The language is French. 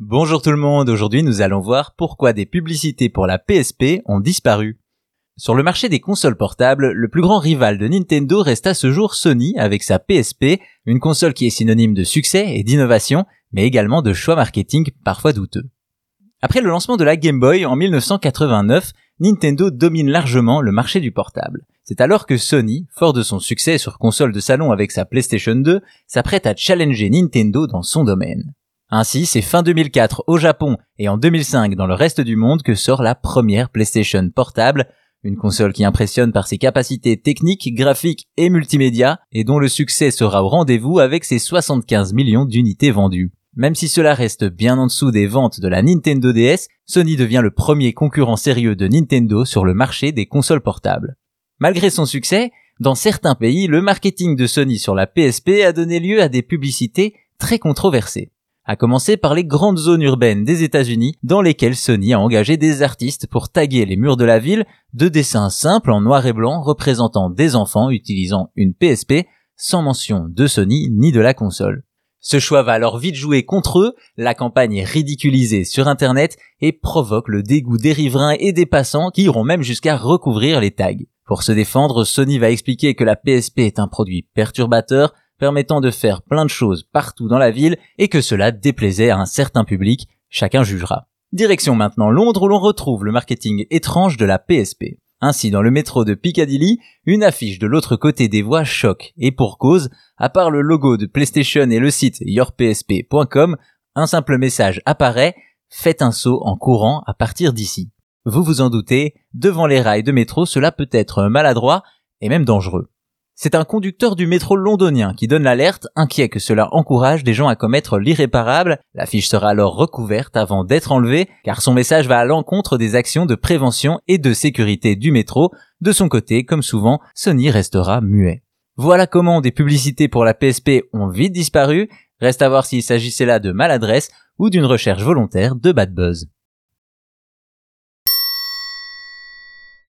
Bonjour tout le monde, aujourd'hui nous allons voir pourquoi des publicités pour la PSP ont disparu. Sur le marché des consoles portables, le plus grand rival de Nintendo reste à ce jour Sony avec sa PSP, une console qui est synonyme de succès et d'innovation, mais également de choix marketing parfois douteux. Après le lancement de la Game Boy en 1989, Nintendo domine largement le marché du portable. C'est alors que Sony, fort de son succès sur console de salon avec sa PlayStation 2, s'apprête à challenger Nintendo dans son domaine. Ainsi, c'est fin 2004 au Japon et en 2005 dans le reste du monde que sort la première PlayStation portable, une console qui impressionne par ses capacités techniques, graphiques et multimédia, et dont le succès sera au rendez-vous avec ses 75 millions d'unités vendues. Même si cela reste bien en dessous des ventes de la Nintendo DS, Sony devient le premier concurrent sérieux de Nintendo sur le marché des consoles portables. Malgré son succès, dans certains pays, le marketing de Sony sur la PSP a donné lieu à des publicités très controversées à commencer par les grandes zones urbaines des États-Unis dans lesquelles Sony a engagé des artistes pour taguer les murs de la ville de dessins simples en noir et blanc représentant des enfants utilisant une PSP sans mention de Sony ni de la console. Ce choix va alors vite jouer contre eux, la campagne est ridiculisée sur internet et provoque le dégoût des riverains et des passants qui iront même jusqu'à recouvrir les tags. Pour se défendre, Sony va expliquer que la PSP est un produit perturbateur, permettant de faire plein de choses partout dans la ville et que cela déplaisait à un certain public, chacun jugera. Direction maintenant Londres où l'on retrouve le marketing étrange de la PSP. Ainsi, dans le métro de Piccadilly, une affiche de l'autre côté des voies choque, et pour cause, à part le logo de PlayStation et le site yourpsp.com, un simple message apparaît, faites un saut en courant à partir d'ici. Vous vous en doutez, devant les rails de métro, cela peut être maladroit et même dangereux. C'est un conducteur du métro londonien qui donne l'alerte, inquiet que cela encourage des gens à commettre l'irréparable. L'affiche sera alors recouverte avant d'être enlevée, car son message va à l'encontre des actions de prévention et de sécurité du métro. De son côté, comme souvent, Sony restera muet. Voilà comment des publicités pour la PSP ont vite disparu. Reste à voir s'il s'agissait là de maladresse ou d'une recherche volontaire de bad buzz.